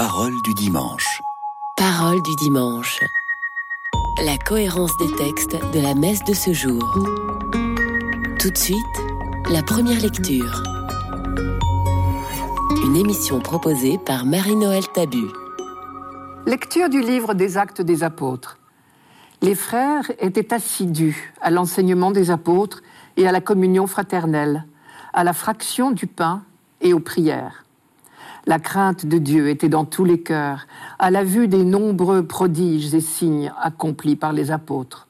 Parole du dimanche. Parole du dimanche. La cohérence des textes de la messe de ce jour. Tout de suite, la première lecture. Une émission proposée par Marie-Noël Tabu. Lecture du livre des Actes des Apôtres. Les frères étaient assidus à l'enseignement des apôtres et à la communion fraternelle, à la fraction du pain et aux prières. La crainte de Dieu était dans tous les cœurs, à la vue des nombreux prodiges et signes accomplis par les apôtres.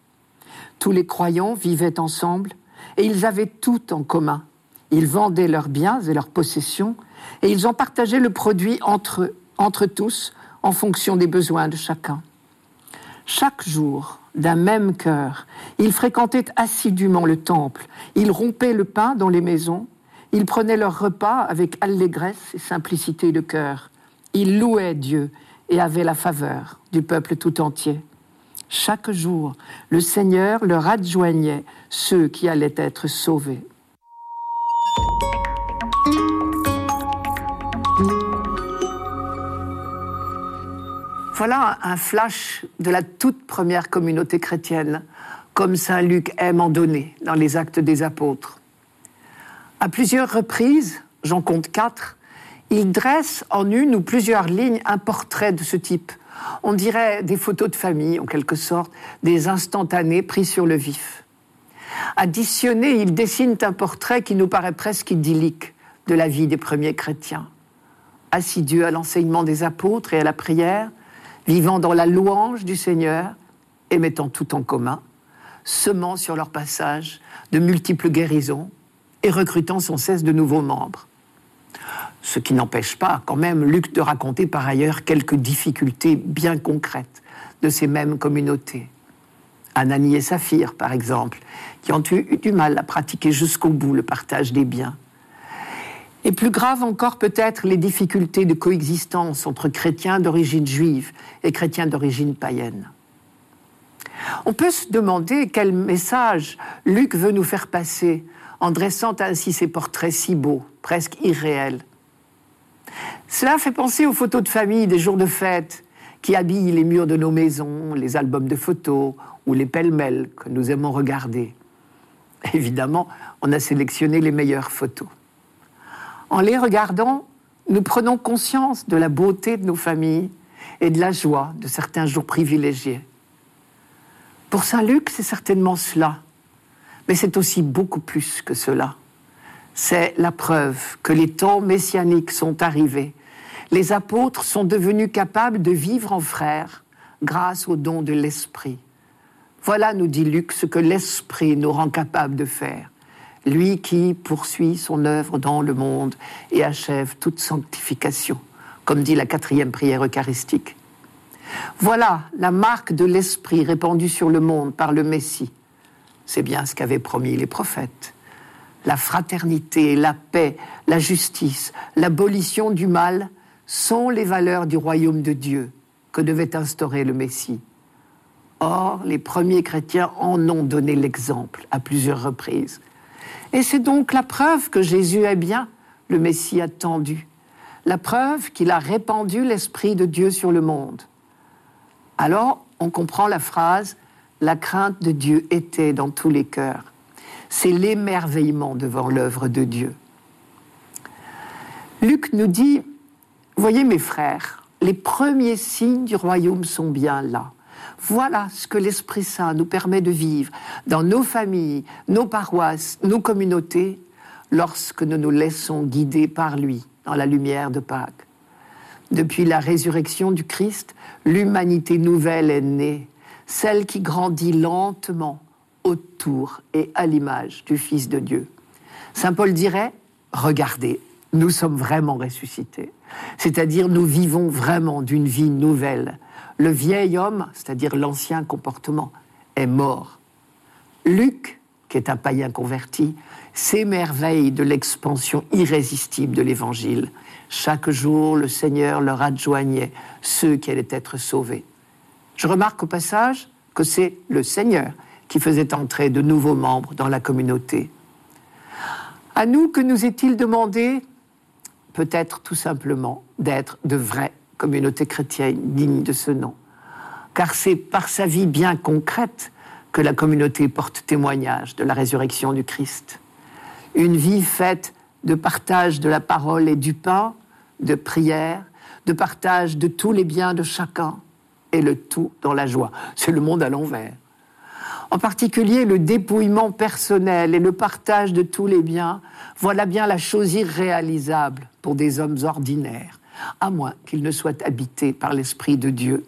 Tous les croyants vivaient ensemble et ils avaient tout en commun. Ils vendaient leurs biens et leurs possessions et ils en partageaient le produit entre, entre tous en fonction des besoins de chacun. Chaque jour, d'un même cœur, ils fréquentaient assidûment le temple, ils rompaient le pain dans les maisons, ils prenaient leur repas avec allégresse et simplicité de cœur. Ils louaient Dieu et avaient la faveur du peuple tout entier. Chaque jour, le Seigneur leur adjoignait ceux qui allaient être sauvés. Voilà un flash de la toute première communauté chrétienne, comme Saint Luc aime en donner dans les actes des apôtres. À plusieurs reprises, j'en compte quatre, il dresse en une ou plusieurs lignes un portrait de ce type. On dirait des photos de famille, en quelque sorte, des instantanés pris sur le vif. Additionné, il dessine un portrait qui nous paraît presque idyllique de la vie des premiers chrétiens. Assidus à l'enseignement des apôtres et à la prière, vivant dans la louange du Seigneur et mettant tout en commun, semant sur leur passage de multiples guérisons, et recrutant sans cesse de nouveaux membres. Ce qui n'empêche pas quand même Luc de raconter par ailleurs quelques difficultés bien concrètes de ces mêmes communautés. Ananie et Saphir, par exemple, qui ont eu du mal à pratiquer jusqu'au bout le partage des biens. Et plus grave encore peut-être les difficultés de coexistence entre chrétiens d'origine juive et chrétiens d'origine païenne. On peut se demander quel message Luc veut nous faire passer en dressant ainsi ces portraits si beaux, presque irréels. Cela fait penser aux photos de famille des jours de fête qui habillent les murs de nos maisons, les albums de photos ou les pêle-mêles que nous aimons regarder. Évidemment, on a sélectionné les meilleures photos. En les regardant, nous prenons conscience de la beauté de nos familles et de la joie de certains jours privilégiés. Pour Saint Luc, c'est certainement cela mais c'est aussi beaucoup plus que cela. C'est la preuve que les temps messianiques sont arrivés. Les apôtres sont devenus capables de vivre en frères grâce au don de l'Esprit. Voilà, nous dit Luc, ce que l'Esprit nous rend capables de faire. Lui qui poursuit son œuvre dans le monde et achève toute sanctification, comme dit la quatrième prière eucharistique. Voilà la marque de l'Esprit répandue sur le monde par le Messie. C'est bien ce qu'avaient promis les prophètes. La fraternité, la paix, la justice, l'abolition du mal sont les valeurs du royaume de Dieu que devait instaurer le Messie. Or, les premiers chrétiens en ont donné l'exemple à plusieurs reprises. Et c'est donc la preuve que Jésus est bien le Messie attendu, la preuve qu'il a répandu l'Esprit de Dieu sur le monde. Alors, on comprend la phrase la crainte de Dieu était dans tous les cœurs. C'est l'émerveillement devant l'œuvre de Dieu. Luc nous dit, voyez mes frères, les premiers signes du royaume sont bien là. Voilà ce que l'Esprit Saint nous permet de vivre dans nos familles, nos paroisses, nos communautés, lorsque nous nous laissons guider par lui dans la lumière de Pâques. Depuis la résurrection du Christ, l'humanité nouvelle est née celle qui grandit lentement autour et à l'image du Fils de Dieu. Saint Paul dirait, regardez, nous sommes vraiment ressuscités. C'est-à-dire nous vivons vraiment d'une vie nouvelle. Le vieil homme, c'est-à-dire l'ancien comportement, est mort. Luc, qui est un païen converti, s'émerveille de l'expansion irrésistible de l'Évangile. Chaque jour, le Seigneur leur adjoignait ceux qui allaient être sauvés. Je remarque au passage que c'est le Seigneur qui faisait entrer de nouveaux membres dans la communauté. À nous, que nous est-il demandé Peut-être tout simplement d'être de vrais communauté chrétienne digne de ce nom? Car c'est par sa vie bien concrète que la communauté porte témoignage de la résurrection du Christ. Une vie faite de partage de la parole et du pain, de prière, de partage de tous les biens de chacun, et le tout dans la joie. C'est le monde à l'envers. En particulier, le dépouillement personnel et le partage de tous les biens, voilà bien la chose irréalisable pour des hommes ordinaires, à moins qu'ils ne soient habités par l'Esprit de Dieu,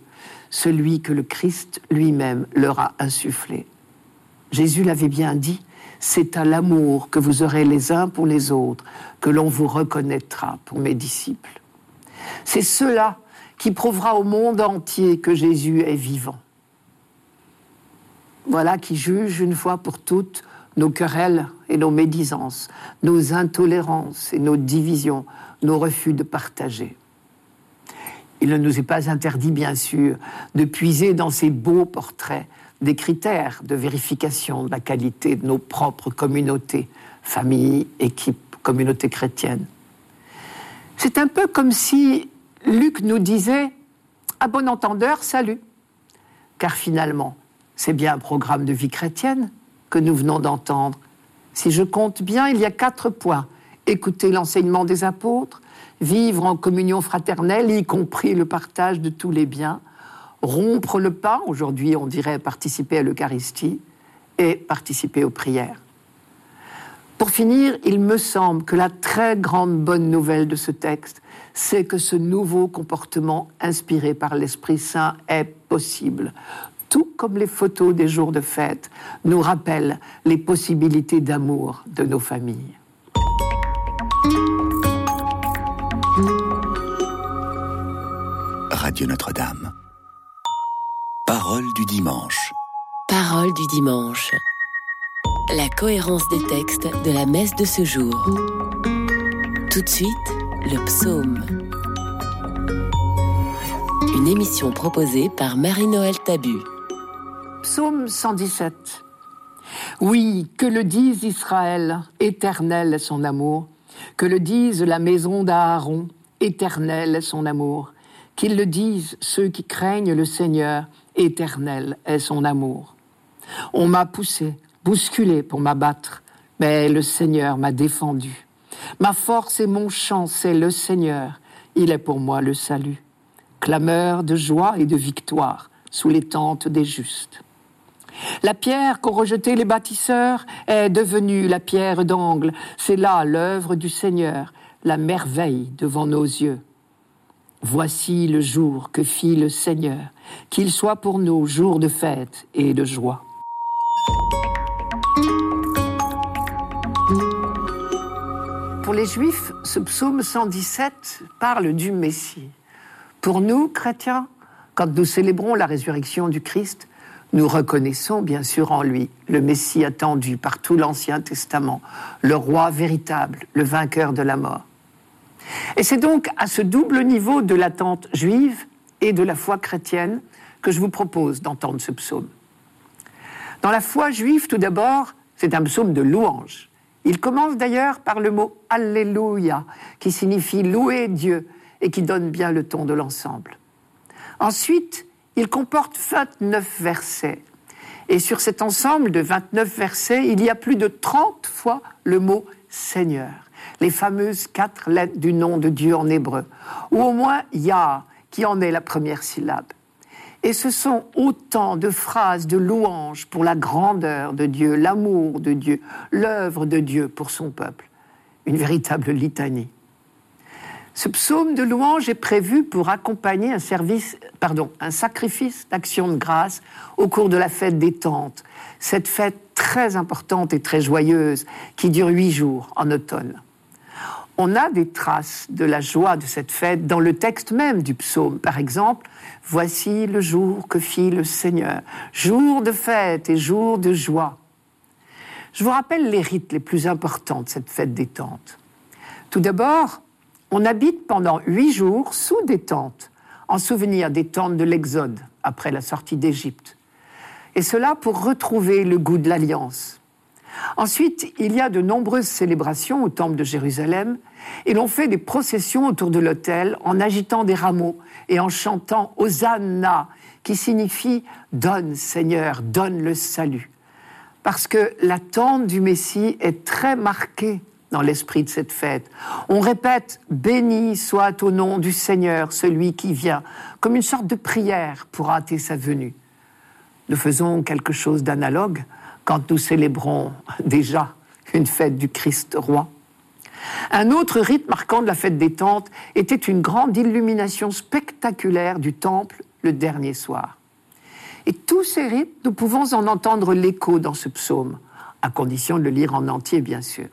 celui que le Christ lui-même leur a insufflé. Jésus l'avait bien dit, c'est à l'amour que vous aurez les uns pour les autres que l'on vous reconnaîtra pour mes disciples. C'est cela qui prouvera au monde entier que Jésus est vivant. Voilà qui juge une fois pour toutes nos querelles et nos médisances, nos intolérances et nos divisions, nos refus de partager. Il ne nous est pas interdit, bien sûr, de puiser dans ces beaux portraits des critères de vérification de la qualité de nos propres communautés, familles, équipes, communautés chrétiennes. C'est un peu comme si Luc nous disait, à bon entendeur, salut. Car finalement, c'est bien un programme de vie chrétienne que nous venons d'entendre. Si je compte bien, il y a quatre points. Écouter l'enseignement des apôtres, vivre en communion fraternelle, y compris le partage de tous les biens, rompre le pain, aujourd'hui on dirait participer à l'Eucharistie, et participer aux prières. Pour finir, il me semble que la très grande bonne nouvelle de ce texte, c'est que ce nouveau comportement inspiré par l'Esprit Saint est possible. Tout comme les photos des jours de fête nous rappellent les possibilités d'amour de nos familles. Radio Notre-Dame. Parole du dimanche. Parole du dimanche. La cohérence des textes de la messe de ce jour. Tout de suite, le psaume. Une émission proposée par Marie-Noël Tabu. Psaume 117. Oui, que le dise Israël, éternel son amour, que le dise la maison d'Aaron, éternel son amour, qu'ils le disent ceux qui craignent le Seigneur, éternel est son amour. On m'a poussé, bousculé pour m'abattre, mais le Seigneur m'a défendu. Ma force et mon chant, c'est le Seigneur. Il est pour moi le salut. Clameur de joie et de victoire sous les tentes des justes. La pierre qu'ont rejetée les bâtisseurs est devenue la pierre d'angle. C'est là l'œuvre du Seigneur, la merveille devant nos yeux. Voici le jour que fit le Seigneur, qu'il soit pour nous jour de fête et de joie. Les Juifs, ce psaume 117 parle du Messie. Pour nous, chrétiens, quand nous célébrons la résurrection du Christ, nous reconnaissons bien sûr en lui le Messie attendu par tout l'Ancien Testament, le roi véritable, le vainqueur de la mort. Et c'est donc à ce double niveau de l'attente juive et de la foi chrétienne que je vous propose d'entendre ce psaume. Dans la foi juive, tout d'abord, c'est un psaume de louange. Il commence d'ailleurs par le mot Alléluia, qui signifie louer Dieu et qui donne bien le ton de l'ensemble. Ensuite, il comporte 29 versets. Et sur cet ensemble de 29 versets, il y a plus de 30 fois le mot Seigneur, les fameuses quatre lettres du nom de Dieu en hébreu, ou au moins Yah, qui en est la première syllabe. Et ce sont autant de phrases de louange pour la grandeur de Dieu, l'amour de Dieu, l'œuvre de Dieu pour son peuple. Une véritable litanie. Ce psaume de louange est prévu pour accompagner un service, pardon, un sacrifice d'action de grâce au cours de la fête des tentes. Cette fête très importante et très joyeuse qui dure huit jours en automne. On a des traces de la joie de cette fête dans le texte même du psaume. Par exemple, Voici le jour que fit le Seigneur, jour de fête et jour de joie. Je vous rappelle les rites les plus importants de cette fête des tentes. Tout d'abord, on habite pendant huit jours sous des tentes, en souvenir des tentes de l'Exode après la sortie d'Égypte. Et cela pour retrouver le goût de l'alliance. Ensuite, il y a de nombreuses célébrations au temple de Jérusalem et l'on fait des processions autour de l'autel en agitant des rameaux et en chantant Hosanna, qui signifie Donne Seigneur, donne le salut. Parce que l'attente du Messie est très marquée dans l'esprit de cette fête. On répète Béni soit au nom du Seigneur celui qui vient, comme une sorte de prière pour hâter sa venue. Nous faisons quelque chose d'analogue quand nous célébrons déjà une fête du Christ roi. Un autre rite marquant de la fête des tentes était une grande illumination spectaculaire du temple le dernier soir. Et tous ces rites, nous pouvons en entendre l'écho dans ce psaume, à condition de le lire en entier, bien sûr.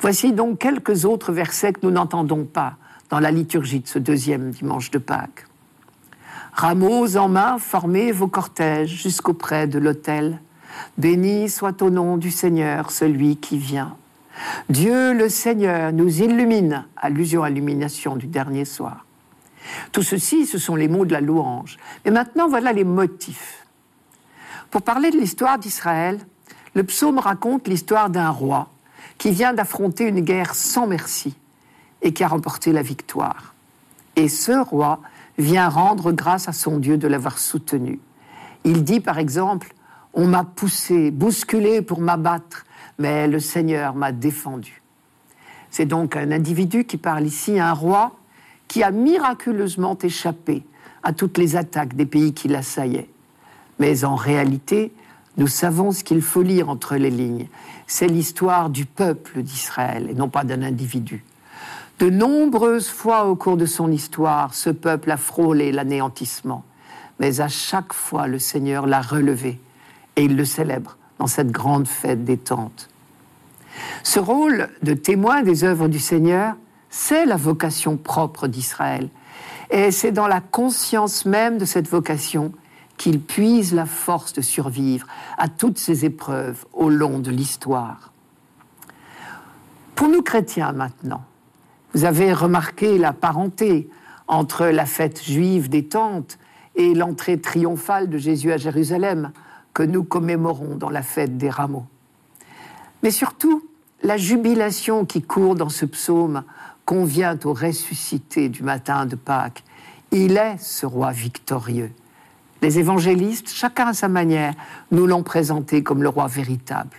Voici donc quelques autres versets que nous n'entendons pas dans la liturgie de ce deuxième dimanche de Pâques. Rameaux en main, formez vos cortèges jusqu'auprès de l'autel. Béni soit au nom du Seigneur celui qui vient. Dieu le Seigneur nous illumine, allusion à l'illumination du dernier soir. Tout ceci, ce sont les mots de la louange. Mais maintenant, voilà les motifs. Pour parler de l'histoire d'Israël, le psaume raconte l'histoire d'un roi qui vient d'affronter une guerre sans merci et qui a remporté la victoire. Et ce roi vient rendre grâce à son Dieu de l'avoir soutenu. Il dit par exemple, On m'a poussé, bousculé pour m'abattre, mais le Seigneur m'a défendu. C'est donc un individu qui parle ici, un roi qui a miraculeusement échappé à toutes les attaques des pays qui l'assaillaient. Mais en réalité, nous savons ce qu'il faut lire entre les lignes. C'est l'histoire du peuple d'Israël et non pas d'un individu. De nombreuses fois au cours de son histoire, ce peuple a frôlé l'anéantissement. Mais à chaque fois, le Seigneur l'a relevé et il le célèbre dans cette grande fête des tentes. Ce rôle de témoin des œuvres du Seigneur c'est la vocation propre d'Israël. Et c'est dans la conscience même de cette vocation qu'il puise la force de survivre à toutes ces épreuves au long de l'histoire. Pour nous chrétiens maintenant, vous avez remarqué la parenté entre la fête juive des tentes et l'entrée triomphale de Jésus à Jérusalem que nous commémorons dans la fête des rameaux. Mais surtout, la jubilation qui court dans ce psaume convient au ressuscité du matin de Pâques. Il est ce roi victorieux. Les évangélistes, chacun à sa manière, nous l'ont présenté comme le roi véritable.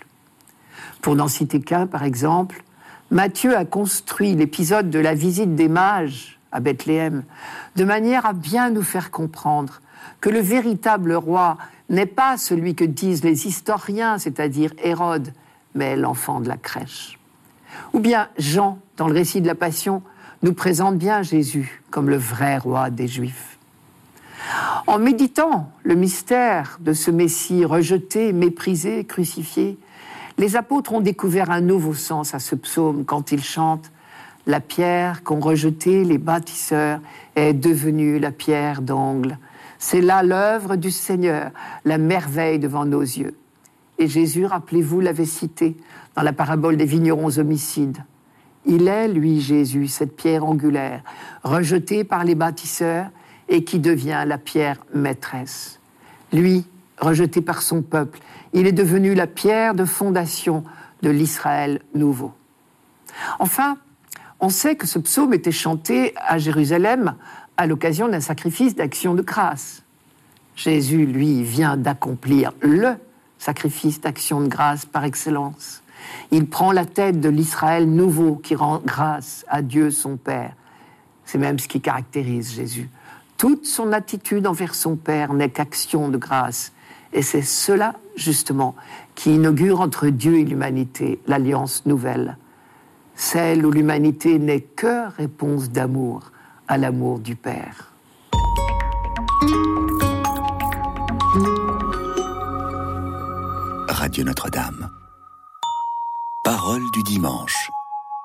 Pour n'en citer qu'un, par exemple, Matthieu a construit l'épisode de la visite des mages à Bethléem de manière à bien nous faire comprendre que le véritable roi n'est pas celui que disent les historiens, c'est-à-dire Hérode, mais l'enfant de la crèche. Ou bien Jean, dans le récit de la Passion, nous présente bien Jésus comme le vrai roi des Juifs. En méditant le mystère de ce Messie rejeté, méprisé, crucifié, les apôtres ont découvert un nouveau sens à ce psaume quand ils chantent La pierre qu'ont rejetée les bâtisseurs est devenue la pierre d'angle. C'est là l'œuvre du Seigneur, la merveille devant nos yeux. Et Jésus, rappelez-vous, l'avait cité dans la parabole des vignerons homicides. Il est, lui, Jésus, cette pierre angulaire, rejetée par les bâtisseurs et qui devient la pierre maîtresse. Lui, rejeté par son peuple, il est devenu la pierre de fondation de l'Israël nouveau. Enfin, on sait que ce psaume était chanté à Jérusalem à l'occasion d'un sacrifice d'action de grâce. Jésus, lui, vient d'accomplir le sacrifice d'action de grâce par excellence. Il prend la tête de l'Israël nouveau qui rend grâce à Dieu son Père. C'est même ce qui caractérise Jésus. Toute son attitude envers son Père n'est qu'action de grâce. Et c'est cela, justement, qui inaugure entre Dieu et l'humanité l'alliance nouvelle. Celle où l'humanité n'est que réponse d'amour à l'amour du Père. Radio Notre-Dame. Parole du dimanche.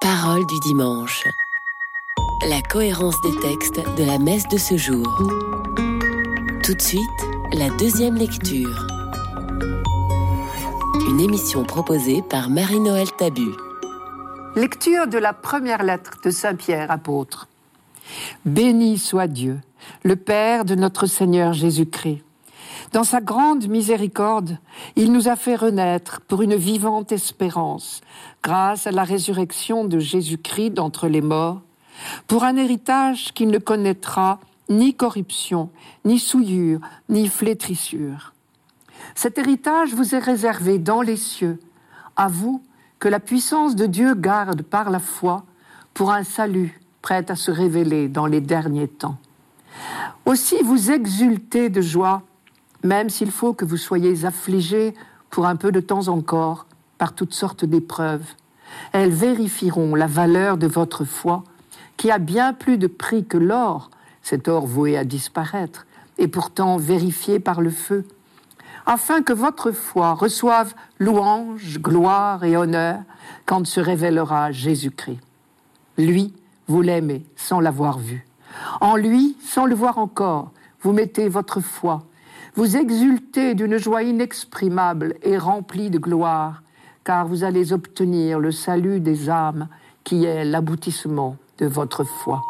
Parole du dimanche. La cohérence des textes de la messe de ce jour. Tout de suite, la deuxième lecture. Une émission proposée par Marie-Noël Tabu. Lecture de la première lettre de Saint Pierre, apôtre. Béni soit Dieu, le Père de notre Seigneur Jésus-Christ Dans sa grande miséricorde, il nous a fait renaître pour une vivante espérance, grâce à la résurrection de Jésus-Christ d'entre les morts, pour un héritage qui ne connaîtra ni corruption, ni souillure, ni flétrissure. Cet héritage vous est réservé dans les cieux, à vous que la puissance de Dieu garde par la foi pour un salut prêt à se révéler dans les derniers temps. Aussi vous exultez de joie, même s'il faut que vous soyez affligés pour un peu de temps encore par toutes sortes d'épreuves. Elles vérifieront la valeur de votre foi, qui a bien plus de prix que l'or, cet or voué à disparaître, et pourtant vérifié par le feu, afin que votre foi reçoive louange, gloire et honneur quand se révélera Jésus-Christ. Lui, vous l'aimez sans l'avoir vu. En lui, sans le voir encore, vous mettez votre foi. Vous exultez d'une joie inexprimable et remplie de gloire, car vous allez obtenir le salut des âmes qui est l'aboutissement de votre foi.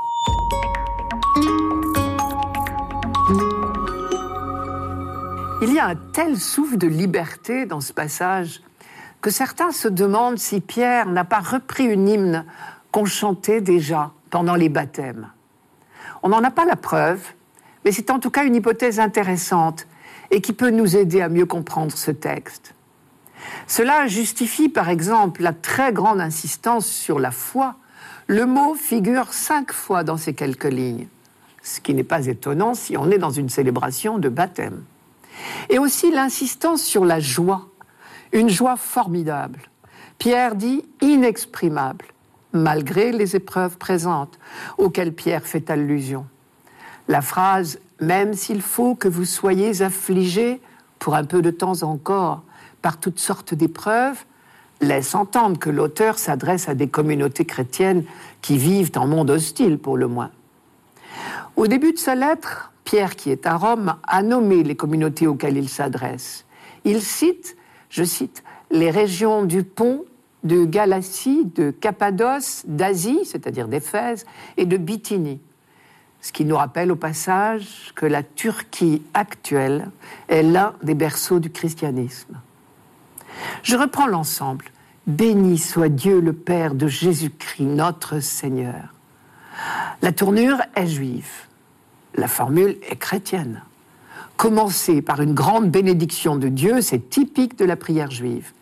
Il y a un tel souffle de liberté dans ce passage que certains se demandent si Pierre n'a pas repris une hymne qu'on chantait déjà pendant les baptêmes. On n'en a pas la preuve, mais c'est en tout cas une hypothèse intéressante et qui peut nous aider à mieux comprendre ce texte. Cela justifie par exemple la très grande insistance sur la foi. Le mot figure cinq fois dans ces quelques lignes, ce qui n'est pas étonnant si on est dans une célébration de baptême. Et aussi l'insistance sur la joie, une joie formidable. Pierre dit inexprimable, malgré les épreuves présentes auxquelles Pierre fait allusion. La phrase Même s'il faut que vous soyez affligés pour un peu de temps encore par toutes sortes d'épreuves laisse entendre que l'auteur s'adresse à des communautés chrétiennes qui vivent en monde hostile pour le moins. Au début de sa lettre, Pierre, qui est à Rome, a nommé les communautés auxquelles il s'adresse. Il cite, je cite, les régions du Pont, de Galatie, de Cappadoce, d'Asie, c'est-à-dire d'Éphèse, et de Bithynie. Ce qui nous rappelle au passage que la Turquie actuelle est l'un des berceaux du christianisme. Je reprends l'ensemble. Béni soit Dieu le Père de Jésus-Christ, notre Seigneur. La tournure est juive. La formule est chrétienne. Commencer par une grande bénédiction de Dieu, c'est typique de la prière juive.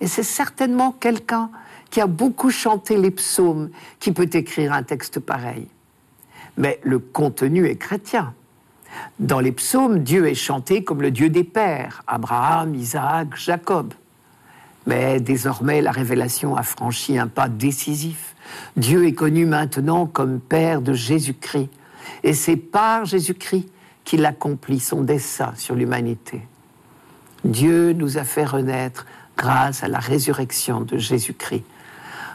Et c'est certainement quelqu'un qui a beaucoup chanté les psaumes qui peut écrire un texte pareil. Mais le contenu est chrétien. Dans les psaumes, Dieu est chanté comme le Dieu des pères, Abraham, Isaac, Jacob. Mais désormais, la révélation a franchi un pas décisif. Dieu est connu maintenant comme Père de Jésus-Christ. Et c'est par Jésus-Christ qu'il accomplit son dessein sur l'humanité. Dieu nous a fait renaître grâce à la résurrection de Jésus-Christ.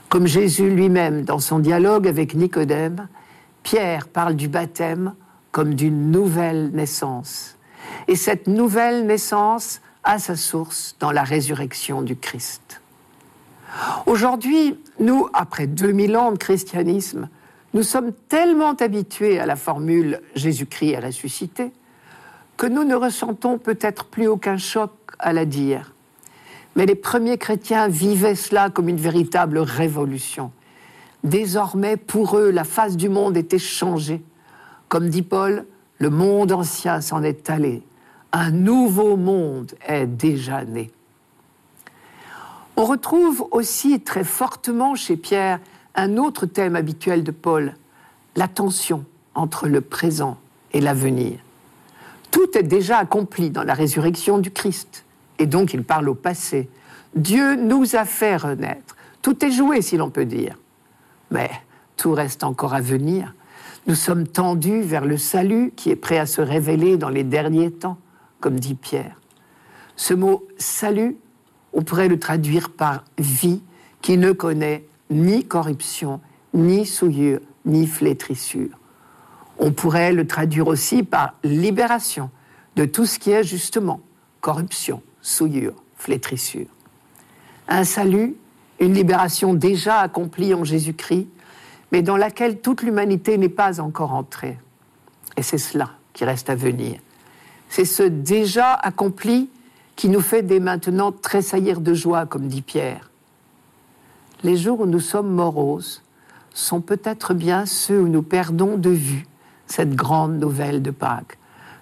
Comme Jésus lui-même, dans son dialogue avec Nicodème, Pierre parle du baptême comme d'une nouvelle naissance. Et cette nouvelle naissance a sa source dans la résurrection du Christ. Aujourd'hui, nous, après 2000 ans de christianisme, nous sommes tellement habitués à la formule Jésus-Christ est ressuscité que nous ne ressentons peut-être plus aucun choc à la dire. Mais les premiers chrétiens vivaient cela comme une véritable révolution. Désormais, pour eux, la face du monde était changée. Comme dit Paul, le monde ancien s'en est allé. Un nouveau monde est déjà né. On retrouve aussi très fortement chez Pierre un autre thème habituel de Paul, la tension entre le présent et l'avenir. Tout est déjà accompli dans la résurrection du Christ et donc il parle au passé. Dieu nous a fait renaître. Tout est joué, si l'on peut dire. Mais tout reste encore à venir. Nous sommes tendus vers le salut qui est prêt à se révéler dans les derniers temps, comme dit Pierre. Ce mot salut, on pourrait le traduire par vie qui ne connaît ni corruption, ni souillure, ni flétrissure. On pourrait le traduire aussi par libération de tout ce qui est justement corruption, souillure, flétrissure. Un salut, une libération déjà accomplie en Jésus-Christ, mais dans laquelle toute l'humanité n'est pas encore entrée. Et c'est cela qui reste à venir. C'est ce déjà accompli qui nous fait dès maintenant tressaillir de joie, comme dit Pierre. Les jours où nous sommes moroses sont peut-être bien ceux où nous perdons de vue cette grande nouvelle de Pâques.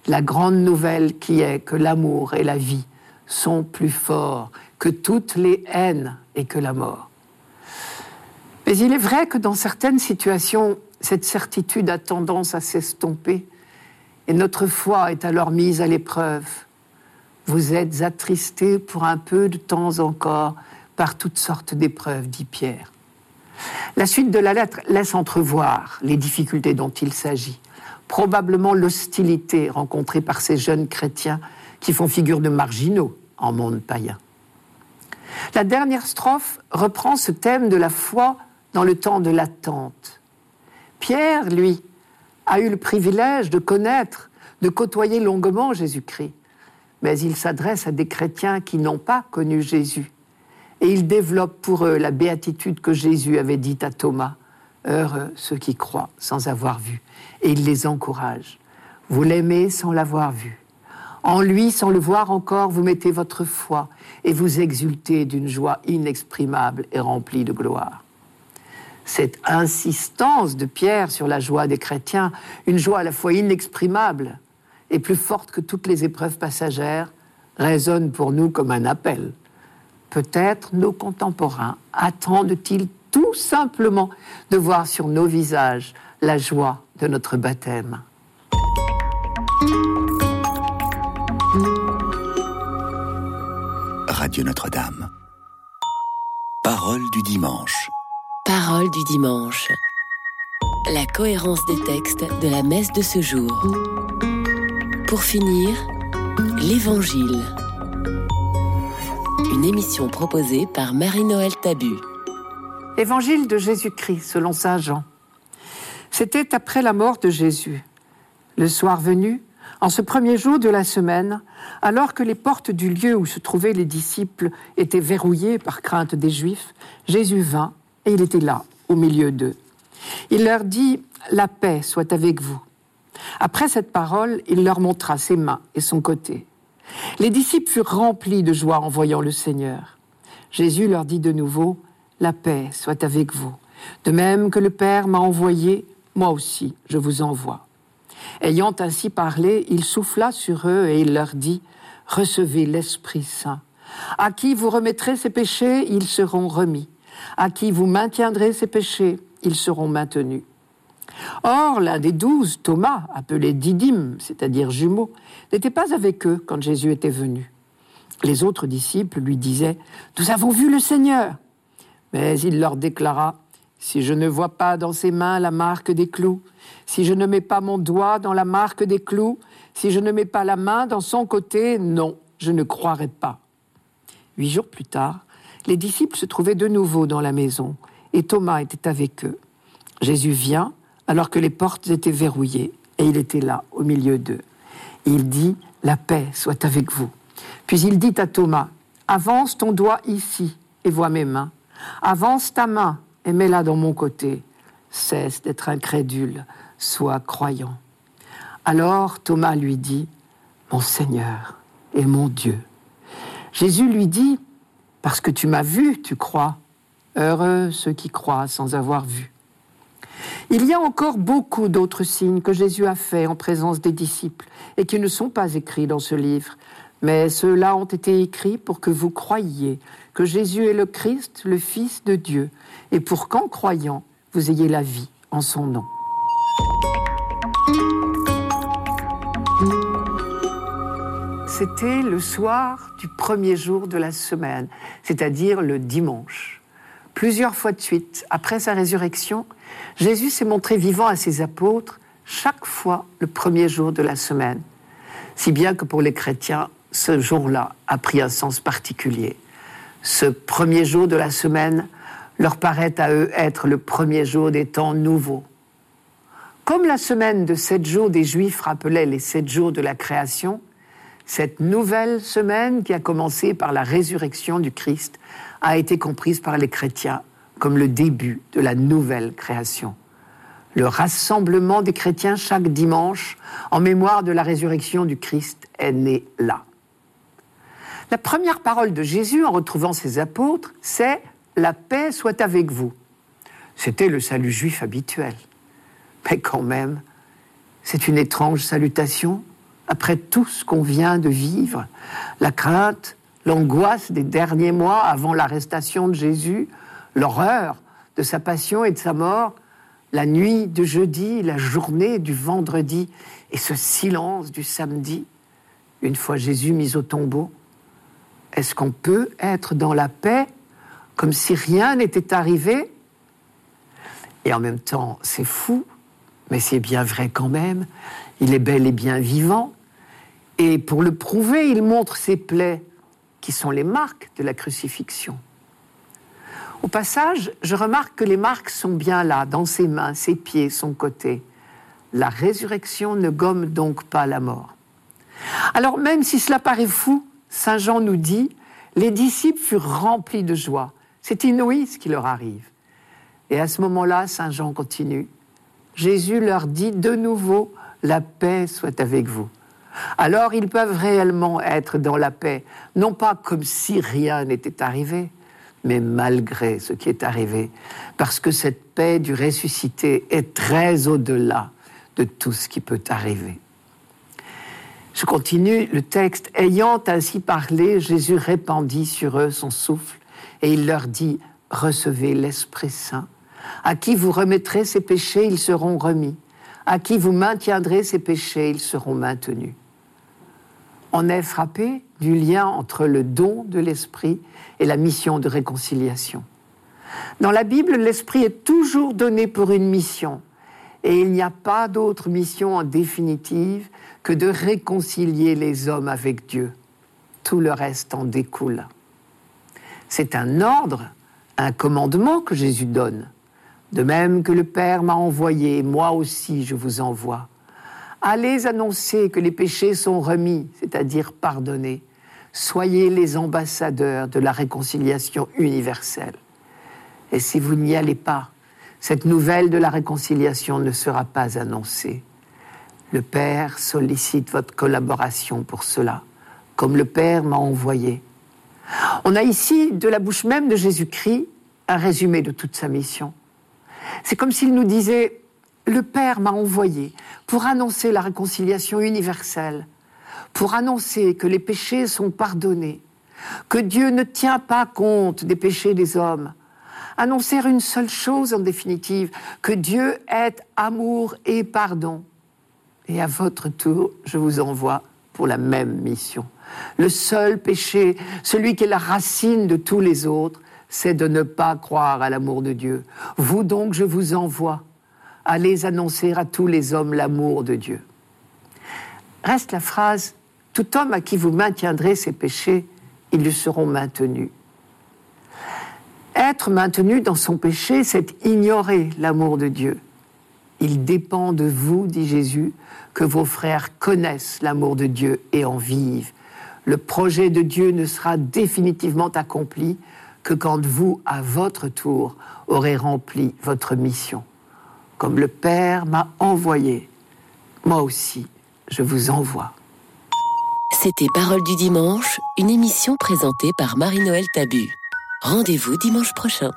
La grande nouvelle qui est que l'amour et la vie sont plus forts que toutes les haines et que la mort. Mais il est vrai que dans certaines situations, cette certitude a tendance à s'estomper et notre foi est alors mise à l'épreuve. Vous êtes attristés pour un peu de temps encore par toutes sortes d'épreuves, dit Pierre. La suite de la lettre laisse entrevoir les difficultés dont il s'agit, probablement l'hostilité rencontrée par ces jeunes chrétiens qui font figure de marginaux en monde païen. La dernière strophe reprend ce thème de la foi dans le temps de l'attente. Pierre, lui, a eu le privilège de connaître, de côtoyer longuement Jésus-Christ, mais il s'adresse à des chrétiens qui n'ont pas connu Jésus. Et il développe pour eux la béatitude que Jésus avait dite à Thomas. Heureux ceux qui croient sans avoir vu. Et il les encourage. Vous l'aimez sans l'avoir vu. En lui, sans le voir encore, vous mettez votre foi et vous exultez d'une joie inexprimable et remplie de gloire. Cette insistance de Pierre sur la joie des chrétiens, une joie à la fois inexprimable et plus forte que toutes les épreuves passagères, résonne pour nous comme un appel. Peut-être nos contemporains attendent-ils tout simplement de voir sur nos visages la joie de notre baptême. Radio Notre-Dame. Parole du dimanche. Parole du dimanche. La cohérence des textes de la messe de ce jour. Pour finir, l'Évangile. Une émission proposée par Marie-Noël Tabu. Évangile de Jésus-Christ selon Saint Jean. C'était après la mort de Jésus. Le soir venu, en ce premier jour de la semaine, alors que les portes du lieu où se trouvaient les disciples étaient verrouillées par crainte des Juifs, Jésus vint et il était là, au milieu d'eux. Il leur dit, La paix soit avec vous. Après cette parole, il leur montra ses mains et son côté. Les disciples furent remplis de joie en voyant le Seigneur. Jésus leur dit de nouveau, La paix soit avec vous. De même que le Père m'a envoyé, moi aussi je vous envoie. Ayant ainsi parlé, il souffla sur eux et il leur dit, Recevez l'Esprit Saint. À qui vous remettrez ces péchés, ils seront remis. À qui vous maintiendrez ces péchés, ils seront maintenus. Or, l'un des douze, Thomas, appelé Didyme, c'est-à-dire jumeau, n'était pas avec eux quand Jésus était venu. Les autres disciples lui disaient, Nous avons vu le Seigneur. Mais il leur déclara, Si je ne vois pas dans ses mains la marque des clous, si je ne mets pas mon doigt dans la marque des clous, si je ne mets pas la main dans son côté, non, je ne croirai pas. Huit jours plus tard, les disciples se trouvaient de nouveau dans la maison, et Thomas était avec eux. Jésus vient, alors que les portes étaient verrouillées, et il était là, au milieu d'eux. Il dit, La paix soit avec vous. Puis il dit à Thomas, Avance ton doigt ici, et vois mes mains. Avance ta main, et mets-la dans mon côté. Cesse d'être incrédule, sois croyant. Alors Thomas lui dit, Mon Seigneur et mon Dieu. Jésus lui dit, Parce que tu m'as vu, tu crois. Heureux ceux qui croient sans avoir vu. Il y a encore beaucoup d'autres signes que Jésus a faits en présence des disciples et qui ne sont pas écrits dans ce livre, mais ceux-là ont été écrits pour que vous croyiez que Jésus est le Christ, le Fils de Dieu, et pour qu'en croyant, vous ayez la vie en son nom. C'était le soir du premier jour de la semaine, c'est-à-dire le dimanche. Plusieurs fois de suite, après sa résurrection, Jésus s'est montré vivant à ses apôtres chaque fois le premier jour de la semaine. Si bien que pour les chrétiens, ce jour-là a pris un sens particulier. Ce premier jour de la semaine leur paraît à eux être le premier jour des temps nouveaux. Comme la semaine de sept jours des Juifs rappelait les sept jours de la création, cette nouvelle semaine qui a commencé par la résurrection du Christ a été comprise par les chrétiens comme le début de la nouvelle création. Le rassemblement des chrétiens chaque dimanche en mémoire de la résurrection du Christ est né là. La première parole de Jésus en retrouvant ses apôtres, c'est ⁇ La paix soit avec vous ⁇ C'était le salut juif habituel. Mais quand même, c'est une étrange salutation après tout ce qu'on vient de vivre, la crainte, l'angoisse des derniers mois avant l'arrestation de Jésus, l'horreur de sa passion et de sa mort, la nuit de jeudi, la journée du vendredi et ce silence du samedi, une fois Jésus mis au tombeau. Est-ce qu'on peut être dans la paix comme si rien n'était arrivé Et en même temps, c'est fou, mais c'est bien vrai quand même. Il est bel et bien vivant. Et pour le prouver, il montre ses plaies, qui sont les marques de la crucifixion. Au passage, je remarque que les marques sont bien là, dans ses mains, ses pieds, son côté. La résurrection ne gomme donc pas la mort. Alors même si cela paraît fou, Saint Jean nous dit, les disciples furent remplis de joie. C'est inouï ce qui leur arrive. Et à ce moment-là, Saint Jean continue. Jésus leur dit de nouveau, la paix soit avec vous. Alors ils peuvent réellement être dans la paix, non pas comme si rien n'était arrivé, mais malgré ce qui est arrivé, parce que cette paix du ressuscité est très au-delà de tout ce qui peut arriver. Je continue le texte. Ayant ainsi parlé, Jésus répandit sur eux son souffle et il leur dit, recevez l'Esprit Saint. À qui vous remettrez ces péchés, ils seront remis. À qui vous maintiendrez ces péchés, ils seront maintenus. On est frappé du lien entre le don de l'Esprit et la mission de réconciliation. Dans la Bible, l'Esprit est toujours donné pour une mission, et il n'y a pas d'autre mission en définitive que de réconcilier les hommes avec Dieu. Tout le reste en découle. C'est un ordre, un commandement que Jésus donne. De même que le Père m'a envoyé, moi aussi je vous envoie. Allez annoncer que les péchés sont remis, c'est-à-dire pardonnés. Soyez les ambassadeurs de la réconciliation universelle. Et si vous n'y allez pas, cette nouvelle de la réconciliation ne sera pas annoncée. Le Père sollicite votre collaboration pour cela, comme le Père m'a envoyé. On a ici, de la bouche même de Jésus-Christ, un résumé de toute sa mission. C'est comme s'il nous disait, le Père m'a envoyé pour annoncer la réconciliation universelle, pour annoncer que les péchés sont pardonnés, que Dieu ne tient pas compte des péchés des hommes. Annoncer une seule chose en définitive, que Dieu est amour et pardon. Et à votre tour, je vous envoie pour la même mission. Le seul péché, celui qui est la racine de tous les autres, c'est de ne pas croire à l'amour de Dieu. Vous donc, je vous envoie allez annoncer à tous les hommes l'amour de Dieu. Reste la phrase Tout homme à qui vous maintiendrez ses péchés, ils lui seront maintenus. Être maintenu dans son péché, c'est ignorer l'amour de Dieu. Il dépend de vous, dit Jésus, que vos frères connaissent l'amour de Dieu et en vivent. Le projet de Dieu ne sera définitivement accompli que quand vous, à votre tour, aurez rempli votre mission comme le Père m'a envoyé, moi aussi, je vous envoie. C'était Parole du dimanche, une émission présentée par Marie-Noël Tabu. Rendez-vous dimanche prochain.